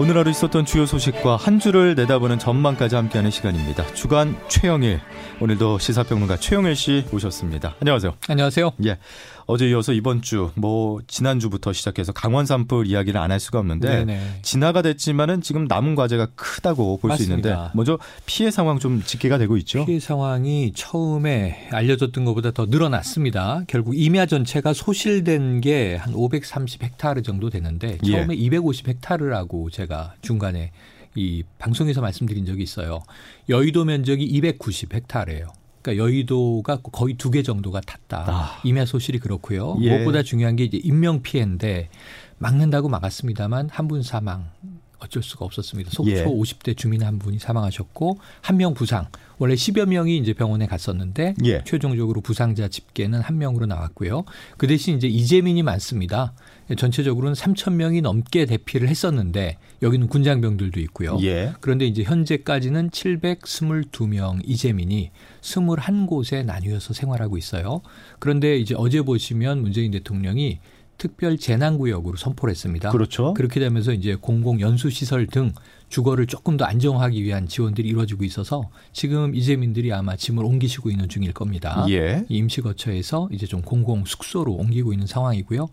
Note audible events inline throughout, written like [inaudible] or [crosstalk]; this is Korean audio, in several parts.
오늘 하루 있었던 주요 소식과 한 주를 내다보는 전망까지 함께하는 시간입니다. 주간 최영일 오늘도 시사평론가 최영일 씨 오셨습니다. 안녕하세요. 안녕하세요. 예. 어제 이어서 이번 주 뭐 지난주부터 시작해서 강원 산불 이야기를 안 할 수가 없는데 네네. 진화가 됐지만은 지금 남은 과제가 크다고 볼 수 있는데 먼저 피해 상황 좀 집계가 되고 있죠. 피해 상황이 처음에 알려졌던 것보다 더 늘어났습니다. 결국 임야 전체가 소실된 게 한 530헥타르 정도 되는데 처음에 예. 250헥타르라고 제가 중간에 이 방송에서 말씀드린 적이 있어요. 여의도 면적이 290헥타르예요. 그러니까 여의도가 거의 두 개 정도가 탔다. 아. 임야 소실이 그렇고요. 예. 무엇보다 중요한 게 이제 인명 피해인데 막는다고 막았습니다만 한 분 사망 어쩔 수가 없었습니다. 속초 예. 50대 주민 한 분이 사망하셨고 한 명 부상. 원래 10여 명이 이제 병원에 갔었는데 예. 최종적으로 부상자 집계는 한 명으로 나왔고요. 그 대신 이제 이재민이 많습니다. 전체적으로는 3천 명이 넘게 대피를 했었는데 여기는 군장병들도 있고요. 예. 그런데 이제 현재까지는 722명 이재민이 21곳에 나뉘어서 생활하고 있어요. 그런데 이제 어제 보시면 문재인 대통령이 특별 재난 구역으로 선포를 했습니다. 그렇죠. 그렇게 되면서 이제 공공 연수 시설 등 주거를 조금 더 안정하기 위한 지원들이 이루어지고 있어서 지금 이재민들이 아마 짐을 옮기시고 있는 중일 겁니다. 예. 임시 거처에서 이제 좀 공공 숙소로 옮기고 있는 상황이고요.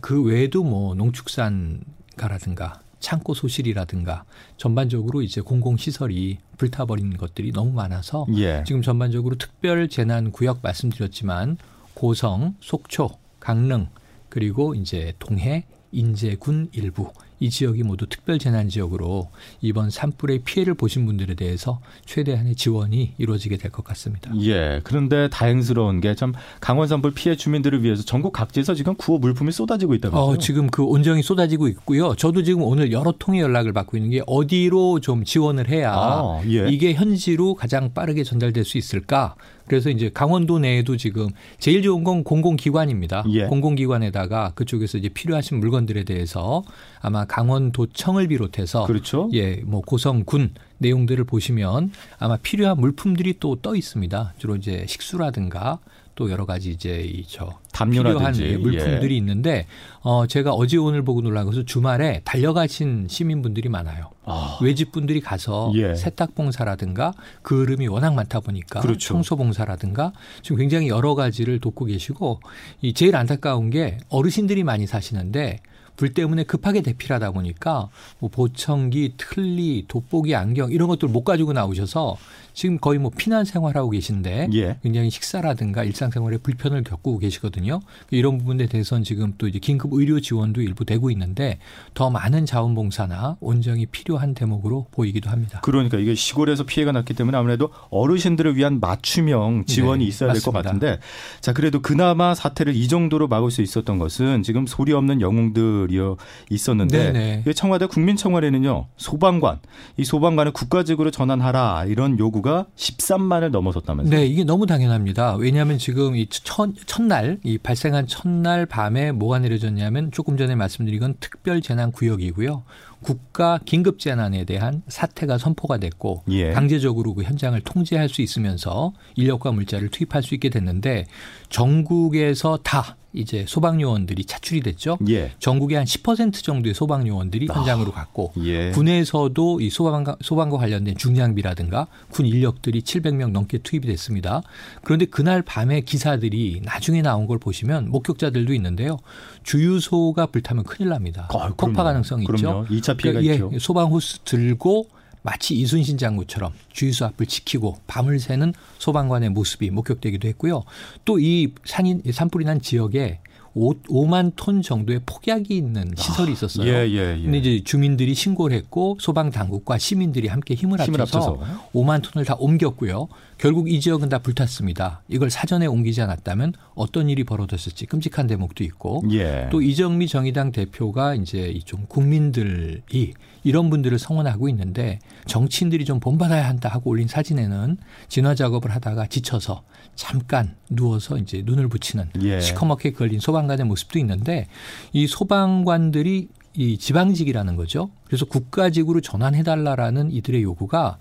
그 외에도 뭐 농축산가라든가 창고 소실이라든가 전반적으로 이제 공공 시설이 불타버린 것들이 너무 많아서 예. 지금 전반적으로 특별 재난 구역 말씀드렸지만 고성, 속초, 강릉 그리고 이제 동해, 인제군 일부 이 지역이 모두 특별 재난 지역으로 이번 산불의 피해를 보신 분들에 대해서 최대한의 지원이 이루어지게 될 것 같습니다. 예. 그런데 다행스러운 게 참 강원 산불 피해 주민들을 위해서 전국 각지에서 지금 구호 물품이 쏟아지고 있다면서요? 어, 지금 그 온정이 쏟아지고 있고요. 저도 지금 오늘 여러 통의 연락을 받고 있는 게 어디로 좀 지원을 해야 아, 예. 이게 현지로 가장 빠르게 전달될 수 있을까? 그래서 이제 강원도 내에도 지금 제일 좋은 건 공공기관입니다. 예. 공공기관에다가 그쪽에서 이제 필요하신 물건들에 대해서 아마 강원도청을 비롯해서 그렇죠. 예, 뭐 고성군 내용들을 보시면 아마 필요한 물품들이 또 떠 있습니다. 주로 이제 식수라든가 또 여러 가지 이제 이저 필요한 예, 물품들이 예. 있는데 어 제가 어제 오늘 보고 놀란 것은 주말에 달려가신 시민분들이 많아요. 아. 외집 분들이 가서 예. 세탁 봉사라든가 그름이 워낙 많다 보니까 그렇죠. 청소 봉사라든가 지금 굉장히 여러 가지를 돕고 계시고 이 제일 안타까운 게 어르신들이 많이 사시는데 불 때문에 급하게 대피하다 보니까 뭐 보청기, 틀니, 돋보기, 안경 이런 것들 못 가지고 나오셔서 지금 거의 뭐 피난 생활하고 계신데 예. 굉장히 식사라든가 일상생활에 불편을 겪고 계시거든요. 이런 부분에 대해서는 지금 또 이제 긴급 의료 지원도 일부 되고 있는데 더 많은 자원봉사나 온정이 필요한 대목으로 보이기도 합니다. 그러니까 이게 시골에서 피해가 났기 때문에 아무래도 어르신들을 위한 맞춤형 지원이 네, 있어야 될 것 같은데 자 그래도 그나마 사태를 이 정도로 막을 수 있었던 것은 지금 소리 없는 영웅들이 있었는데 네네. 네. 청와대 국민청원에는요 소방관 이 소방관을 국가직으로 전환하라 이런 요구 인 구가 13만을 넘어섰다면서요? 네, 이게 너무 당연합니다. 왜냐하면 지금 이 첫, 첫날, 이 발생한 첫날 밤에 뭐가 내려졌냐면 조금 전에 말씀드린 건 특별 재난 구역이고요. 국가 긴급 재난에 대한 사태가 선포가 됐고 예. 강제적으로 그 현장을 통제할 수 있으면서 인력과 물자를 투입할 수 있게 됐는데 전국에서 다 이제 소방 요원들이 차출이 됐죠. 예. 전국의 한 10% 정도의 소방 요원들이 아, 현장으로 갔고 예. 군에서도 이 소방과, 소방과 관련된 중장비라든가 군 인력들이 700명 넘게 투입이 됐습니다. 그런데 그날 밤에 기사들이 나중에 나온 걸 보시면 목격자들도 있는데요. 주유소가 불타면 큰일 납니다. 아, 폭파 가능성이 그럼요. 있죠. 2차 피해가 그러니까, 있죠. 소방 호스 들고 마치 이순신 장군처럼 주유소 앞을 지키고 밤을 새는 소방관의 모습이 목격되기도 했고요. 또 이 산인 산불이 난 지역에 5, 5만 톤 정도의 폭약이 있는 시설이 아, 있었어요. 아, 예, 예, 예. 근데 이제 주민들이 신고를 했고 소방 당국과 시민들이 함께 힘을, 힘을 합쳐서, 합쳐서 5만 톤을 다 옮겼고요. 결국 이 지역은 다 불탔습니다. 이걸 사전에 옮기지 않았다면 어떤 일이 벌어졌을지 끔찍한 대목도 있고 예. 또 이정미 정의당 대표가 이제 이좀 국민들이 이런 분들을 성원하고 있는데 정치인들이 좀 본받아야 한다 하고 올린 사진에는 진화 작업을 하다가 지쳐서 잠깐 누워서 이제 눈을 붙이는 예. 시커멓게 걸린 소방관의 모습도 있는데 이 소방관들이 이 지방직이라는 거죠. 그래서 국가직으로 전환해달라라는 이들의 요구가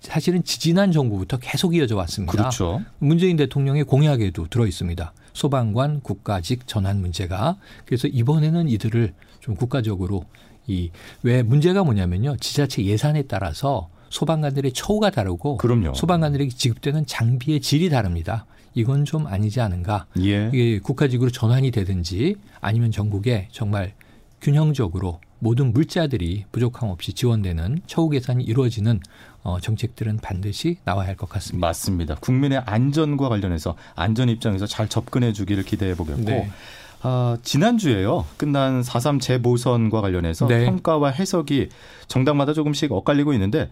사실은 지지난 정부부터 계속 이어져 왔습니다. 그렇죠. 문재인 대통령의 공약에도 들어 있습니다. 소방관 국가직 전환 문제가. 그래서 이번에는 이들을 좀 국가적으로 이 왜 문제가 뭐냐면요. 지자체 예산에 따라서 소방관들의 처우가 다르고 그럼요. 소방관들에게 지급되는 장비의 질이 다릅니다. 이건 좀 아니지 않은가. 예. 이게 국가직으로 전환이 되든지 아니면 전국에 정말 균형적으로 모든 물자들이 부족함 없이 지원되는 처우 개선이 이루어지는 어, 정책들은 반드시 나와야 할 것 같습니다. 맞습니다. 국민의 안전과 관련해서 안전 입장에서 잘 접근해 주기를 기대해 보겠고 네. 아, 지난주에요. 끝난 4.3 재보선과 관련해서 네. 평가와 해석이 정당마다 조금씩 엇갈리고 있는데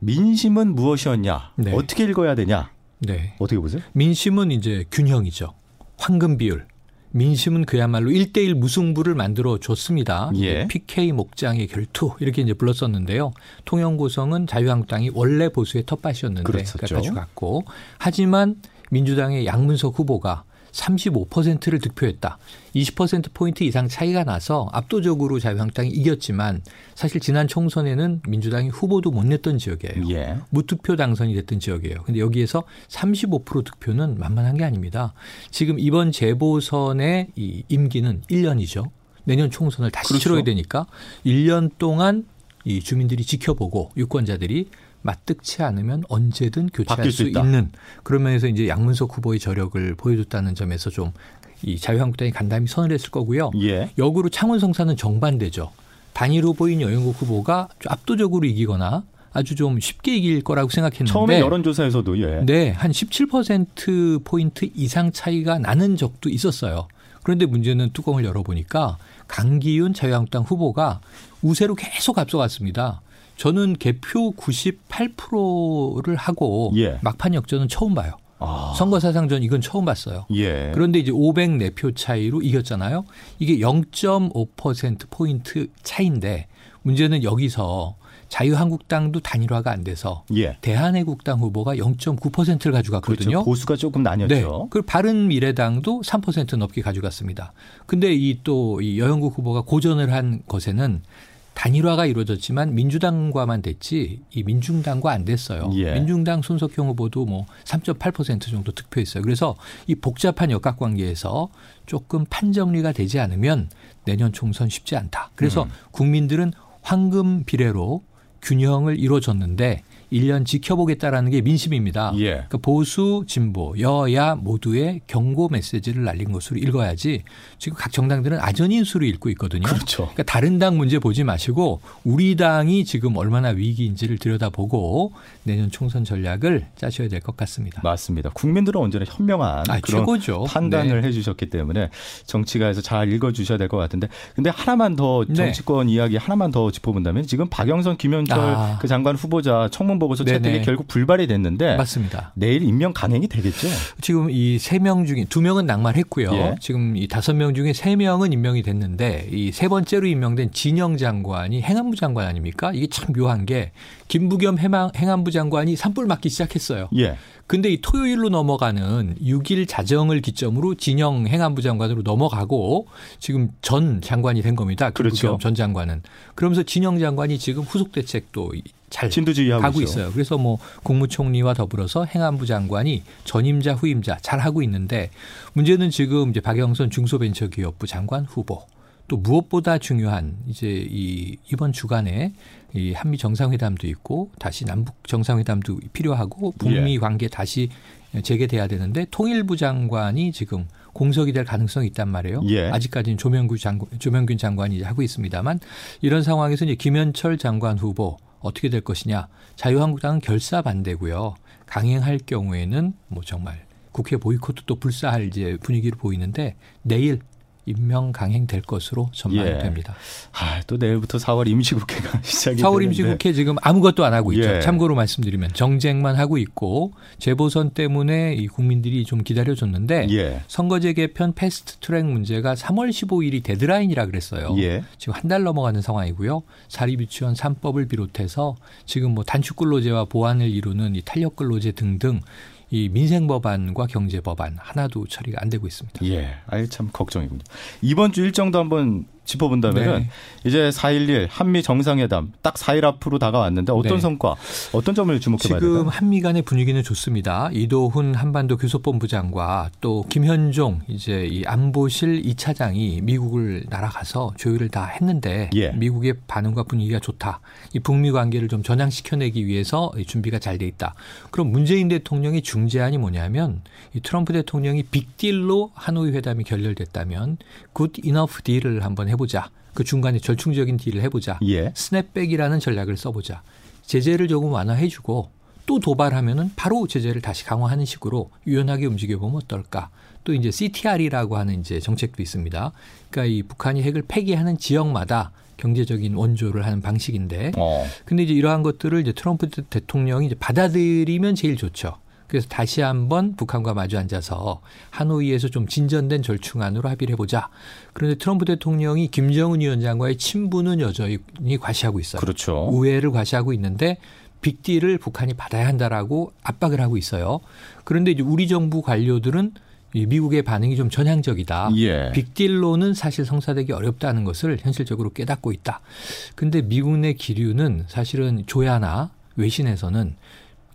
민심은 무엇이었냐? 네. 어떻게 읽어야 되냐? 네. 어떻게 보세요? 민심은 이제 균형이죠. 황금 비율. 민심은 그야말로 1대1 무승부를 만들어 줬습니다. 예. PK 목장의 결투 이렇게 이제 불렀었는데요. 통영고성은 자유한국당이 원래 보수의 텃밭이었는데 그랬었죠. 가져갔고 하지만 민주당의 양문석 후보가 35%를 득표했다. 20% 포인트 이상 차이가 나서 압도적으로 자유한국당이 이겼지만 사실 지난 총선에는 민주당이 후보도 못 냈던 지역이에요. 예. 무투표 당선이 됐던 지역이에요. 근데 여기에서 35% 득표는 만만한 게 아닙니다. 지금 이번 재보선의 이 임기는 1년이죠. 내년 총선을 다시 그렇죠. 치러야 되니까 1년 동안 이 주민들이 지켜보고 유권자들이 맞득치 않으면 언제든 교체할 수 수. 있는 그런 면에서 이제 양문석 후보의 저력을 보여줬다는 점에서 좀 이 자유한국당이 간담이 선을 했을 거고요. 예. 역으로 창원 성사는 정반대죠. 단일 후보인 여영국 후보가 좀 압도적으로 이기거나 아주 좀 쉽게 이길 거라고 생각했는데 처음에 여론조사에서도 예. 네, 한 17% 포인트 이상 차이가 나는 적도 있었어요. 그런데 문제는 뚜껑을 열어보니까 강기윤 자유한국당 후보가 우세로 계속 앞서갔습니다. 저는 개표 98%를 하고 예. 막판 역전은 처음 봐요. 아. 선거 사상 전 이건 처음 봤어요. 예. 그런데 이제 504표 차이로 이겼잖아요. 이게 0.5% 포인트 차인데 문제는 여기서 자유한국당도 단일화가 안 돼서 예. 대한애국당 후보가 0.9%를 가져갔거든요. 그렇죠. 보수가 조금 네. 나뉘었죠. 그 바른 미래당도 3% 넘게 가져갔습니다. 근데 이 또이 여영국 후보가 고전을 한 것에는 단일화가 이루어졌지만 민주당과만 됐지 이 민중당과 안 됐어요. 예. 민중당 손석형 후보도 뭐 3.8% 정도 득표했어요. 그래서 이 복잡한 역학 관계에서 조금 판정리가 되지 않으면 내년 총선 쉽지 않다. 그래서 음. 국민들은 황금 비례로 균형을 이루어줬는데 1년 지켜보겠다라는 게 민심입니다. 예. 그러니까 보수, 진보, 여야 모두의 경고 메시지를 날린 것으로 읽어야지 지금 각 정당들은 아전인 수로 읽고 있거든요. 그렇죠. 그러니까 다른 당 문제 보지 마시고 우리 당이 지금 얼마나 위기인지를 들여다보고 내년 총선 전략을 짜셔야 될 것 같습니다. 맞습니다. 국민들은 언제나 현명한 아, 그런 최고죠. 판단을 네. 해주셨기 때문에 정치가에서 잘 읽어주셔야 될 것 같은데 근데 하나만 더 네. 정치권 이야기 하나만 더 짚어본다면 지금 박영선 김현철 아. 그 장관 후보자 청문 보고서 네네. 채택이 결국 불발이 됐는데 맞습니다. 내일 임명 강행이 되겠죠? 지금 이 세 명 중에 두 명은 낙마했고요. 예. 지금 이 다섯 명 중에 세 명은 임명이 됐는데 이 세 번째로 임명된 진영 장관이 행안부 장관 아닙니까? 이게 참 묘한 게 김부겸 행안부 장관이 산불 맞기 시작했어요. 예. 근데 이 토요일로 넘어가는 6일 자정을 기점으로 진영 행안부 장관으로 넘어가고 지금 전 장관이 된 겁니다. 그렇죠. 전 장관은. 그러면서 진영 장관이 지금 후속 대책도 잘 진두지휘하고 가고 있죠. 있어요. 그래서 뭐 국무총리와 더불어서 행안부 장관이 전임자 후임자 잘 하고 있는데 문제는 지금 이제 박영선 중소벤처기업부 장관 후보 또 무엇보다 중요한 이제 이 이번 주간에 이 한미 정상회담도 있고 다시 남북 정상회담도 필요하고 북미 예. 관계 다시 재개돼야 되는데 통일부 장관이 지금 공석이 될 가능성이 있단 말이에요. 예. 아직까지는 조명규 장관, 조명균 장관이 하고 있습니다만 이런 상황에서 이제 김현철 장관 후보 어떻게 될 것이냐. 자유한국당은 결사 반대고요. 강행할 경우에는 뭐 정말 국회 보이콧도 또 불사할 이제 분위기를 보이는데 내일 임명 강행될 것으로 전망이 예. 됩니다. 아, 또 내일부터 4월 임시국회가 [laughs] 시작이 4월 되는데. 임시국회 지금 아무것도 안 하고 있죠. 예. 참고로 말씀드리면 정쟁만 하고 있고 재보선 때문에 이 국민들이 좀 기다려줬는데 예. 선거제 개편 패스트 트랙 문제가 3월 15일이 데드라인이라 그랬어요. 예. 지금 한 달 넘어가는 상황이고요. 사립유치원 3법을 비롯해서 지금 뭐 단축근로제와 보완을 이루는 이 탄력근로제 등등 이 민생 법안과 경제 법안 하나도 처리가 안 되고 있습니다. 예. 아유 참 걱정이군요. 이번 주 일정도 한번 짚어본다면은 네. 이제 4.11 한미 정상회담 딱 4일 앞으로 다가왔는데 어떤 네. 성과, 어떤 점을 주목해봐야 될까요? 지금 한미 간의 분위기는 좋습니다. 이도훈 한반도 교섭본부장과 또 김현종 이제 이 안보실 2차장이 미국을 날아가서 조율을 다 했는데 예. 미국의 반응과 분위기가 좋다. 이 북미 관계를 좀 전향시켜내기 위해서 준비가 잘 돼 있다. 그럼 문재인 대통령이 중재안이 뭐냐면 이 트럼프 대통령이 빅딜로 하노이 회담이 결렬됐다면 good enough deal을 한번 해 보자. 그 중간에 절충적인 deal을 해보자. 예. snapback이라는 전략을 써보자. 제재를 조금 완화해주고 또 도발하면은 바로 제재를 다시 강화하는 식으로 유연하게 움직여보면 어떨까. 또 이제 CTR이라고 하는 이제 정책도 있습니다. 그러니까 이 북한이 핵을 폐기하는 지역마다 경제적인 원조를 하는 방식인데. 어. 근데 이제 이러한 것들을 이제 트럼프 대통령이 이제 받아들이면 제일 좋죠. 그래서 다시 한번 북한과 마주 앉아서 하노이에서 좀 진전된 절충안으로 합의를 해보자. 그런데 트럼프 대통령이 김정은 위원장과의 친분은 여전히 과시하고 있어요. 그렇죠. 우애를 과시하고 있는데 빅딜을 북한이 받아야 한다라고 압박을 하고 있어요. 그런데 이제 우리 정부 관료들은 이 미국의 반응이 좀 전향적이다. 예. 빅딜로는 사실 성사되기 어렵다는 것을 현실적으로 깨닫고 있다. 근데 미국 내 기류는 사실은 조야나 외신에서는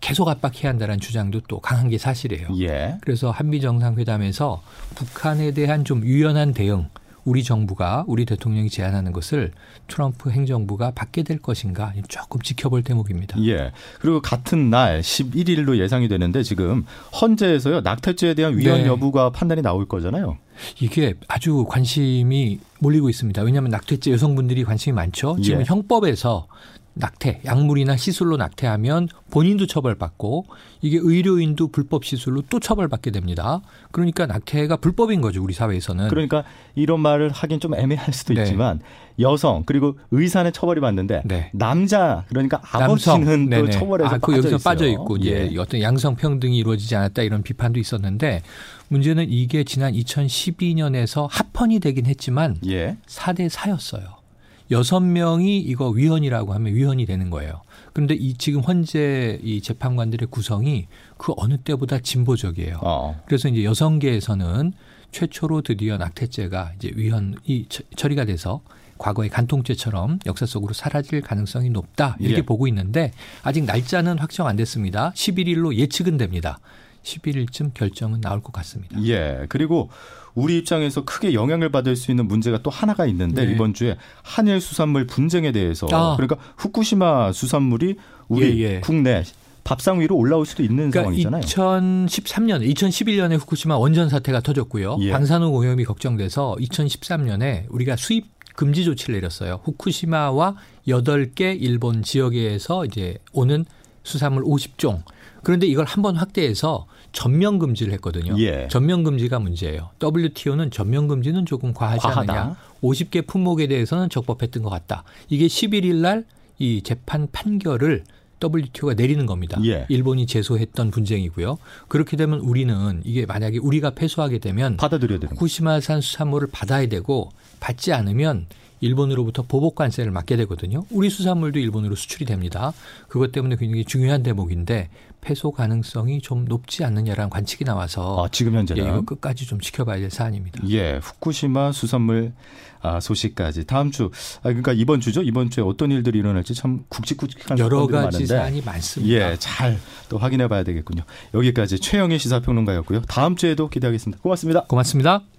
계속 압박해야 한다는 주장도 또 강한 게 사실이에요. 예. 그래서 한미 정상회담에서 북한에 대한 좀 유연한 대응 우리 정부가 우리 대통령이 제안하는 것을 트럼프 행정부가 받게 될 것인가 조금 지켜볼 대목입니다. 예. 그리고 같은 날 11일로 예상이 되는데 지금 헌재에서요 낙태죄에 대한 위헌 네. 여부가 판단이 나올 거잖아요. 이게 아주 관심이 몰리고 있습니다. 왜냐하면 낙태죄 여성분들이 관심이 많죠. 지금 예. 형법에서 낙태, 약물이나 시술로 낙태하면 본인도 처벌받고 이게 의료인도 불법 시술로 또 처벌받게 됩니다. 그러니까 낙태가 불법인 거죠, 우리 사회에서는. 그러니까 이런 말을 하긴 좀 애매할 수도 네. 있지만 여성 그리고 의사는 처벌이 받는데 네. 남자 그러니까 아버지는 또 처벌에서 아, 그 여기서 빠져 있고 예. 예. 어떤 양성 평등이 이루어지지 않았다 이런 비판도 있었는데 문제는 이게 지난 2012년에서 합헌이 되긴 했지만 예. 4대 4였어요. 여섯 명이 이거 위헌이라고 하면 위헌이 되는 거예요. 그런데 이 지금 현재 이 재판관들의 구성이 그 어느 때보다 진보적이에요. 어. 그래서 이제 여성계에서는 최초로 드디어 낙태죄가 이제 위헌이 처리가 돼서 과거의 간통죄처럼 역사 속으로 사라질 가능성이 높다 이렇게 예. 보고 있는데 아직 날짜는 확정 안 됐습니다. 11일로 예측은 됩니다. 11일쯤 결정은 나올 것 같습니다. 예. 그리고 우리 입장에서 크게 영향을 받을 수 있는 문제가 또 하나가 있는데 네. 이번 주에 한일 수산물 분쟁에 대해서 아. 그러니까 후쿠시마 수산물이 우리 예, 예. 국내 밥상 위로 올라올 수도 있는 그러니까 상황이잖아요. 2013년, 2011년에 후쿠시마 원전 사태가 터졌고요. 예. 방사능 오염이 걱정돼서 2013년에 우리가 수입 금지 조치를 내렸어요. 후쿠시마와 8개 일본 지역에서 이제 오는 수산물 50종. 그런데 이걸 한 번 확대해서 전면 금지를 했거든요. 예. 전면 금지가 문제예요. WTO는 전면 금지는 조금 과하지 과하다. 않느냐. 50개 품목에 대해서는 적법했던 것 같다. 이게 11일 날 이 재판 판결을 WTO가 내리는 겁니다. 예. 일본이 제소했던 분쟁이고요. 그렇게 되면 우리는 이게 만약에 우리가 패소하게 되면 받아들여야 되는 후쿠시마산 수산물을 받아야 되고 받지 않으면 일본으로부터 보복 관세를 맞게 되거든요. 우리 수산물도 일본으로 수출이 됩니다. 그것 때문에 굉장히 중요한 대목인데 패소 가능성이 좀 높지 않느냐라는 관측이 나와서 아, 지금 현재는 예, 이거 끝까지 좀 지켜봐야 될 사안입니다. 예, 후쿠시마 수산물 아, 소식까지 다음 주 아, 그러니까 이번 주죠. 이번 주에 어떤 일들이 일어날지 참 굵직굵직한 여러 가지 많은데, 사안이 많습니다. 예, 잘 또 확인해 봐야 되겠군요. 여기까지 최영희 시사평론가였고요. 다음 주에도 기대하겠습니다. 고맙습니다. 고맙습니다.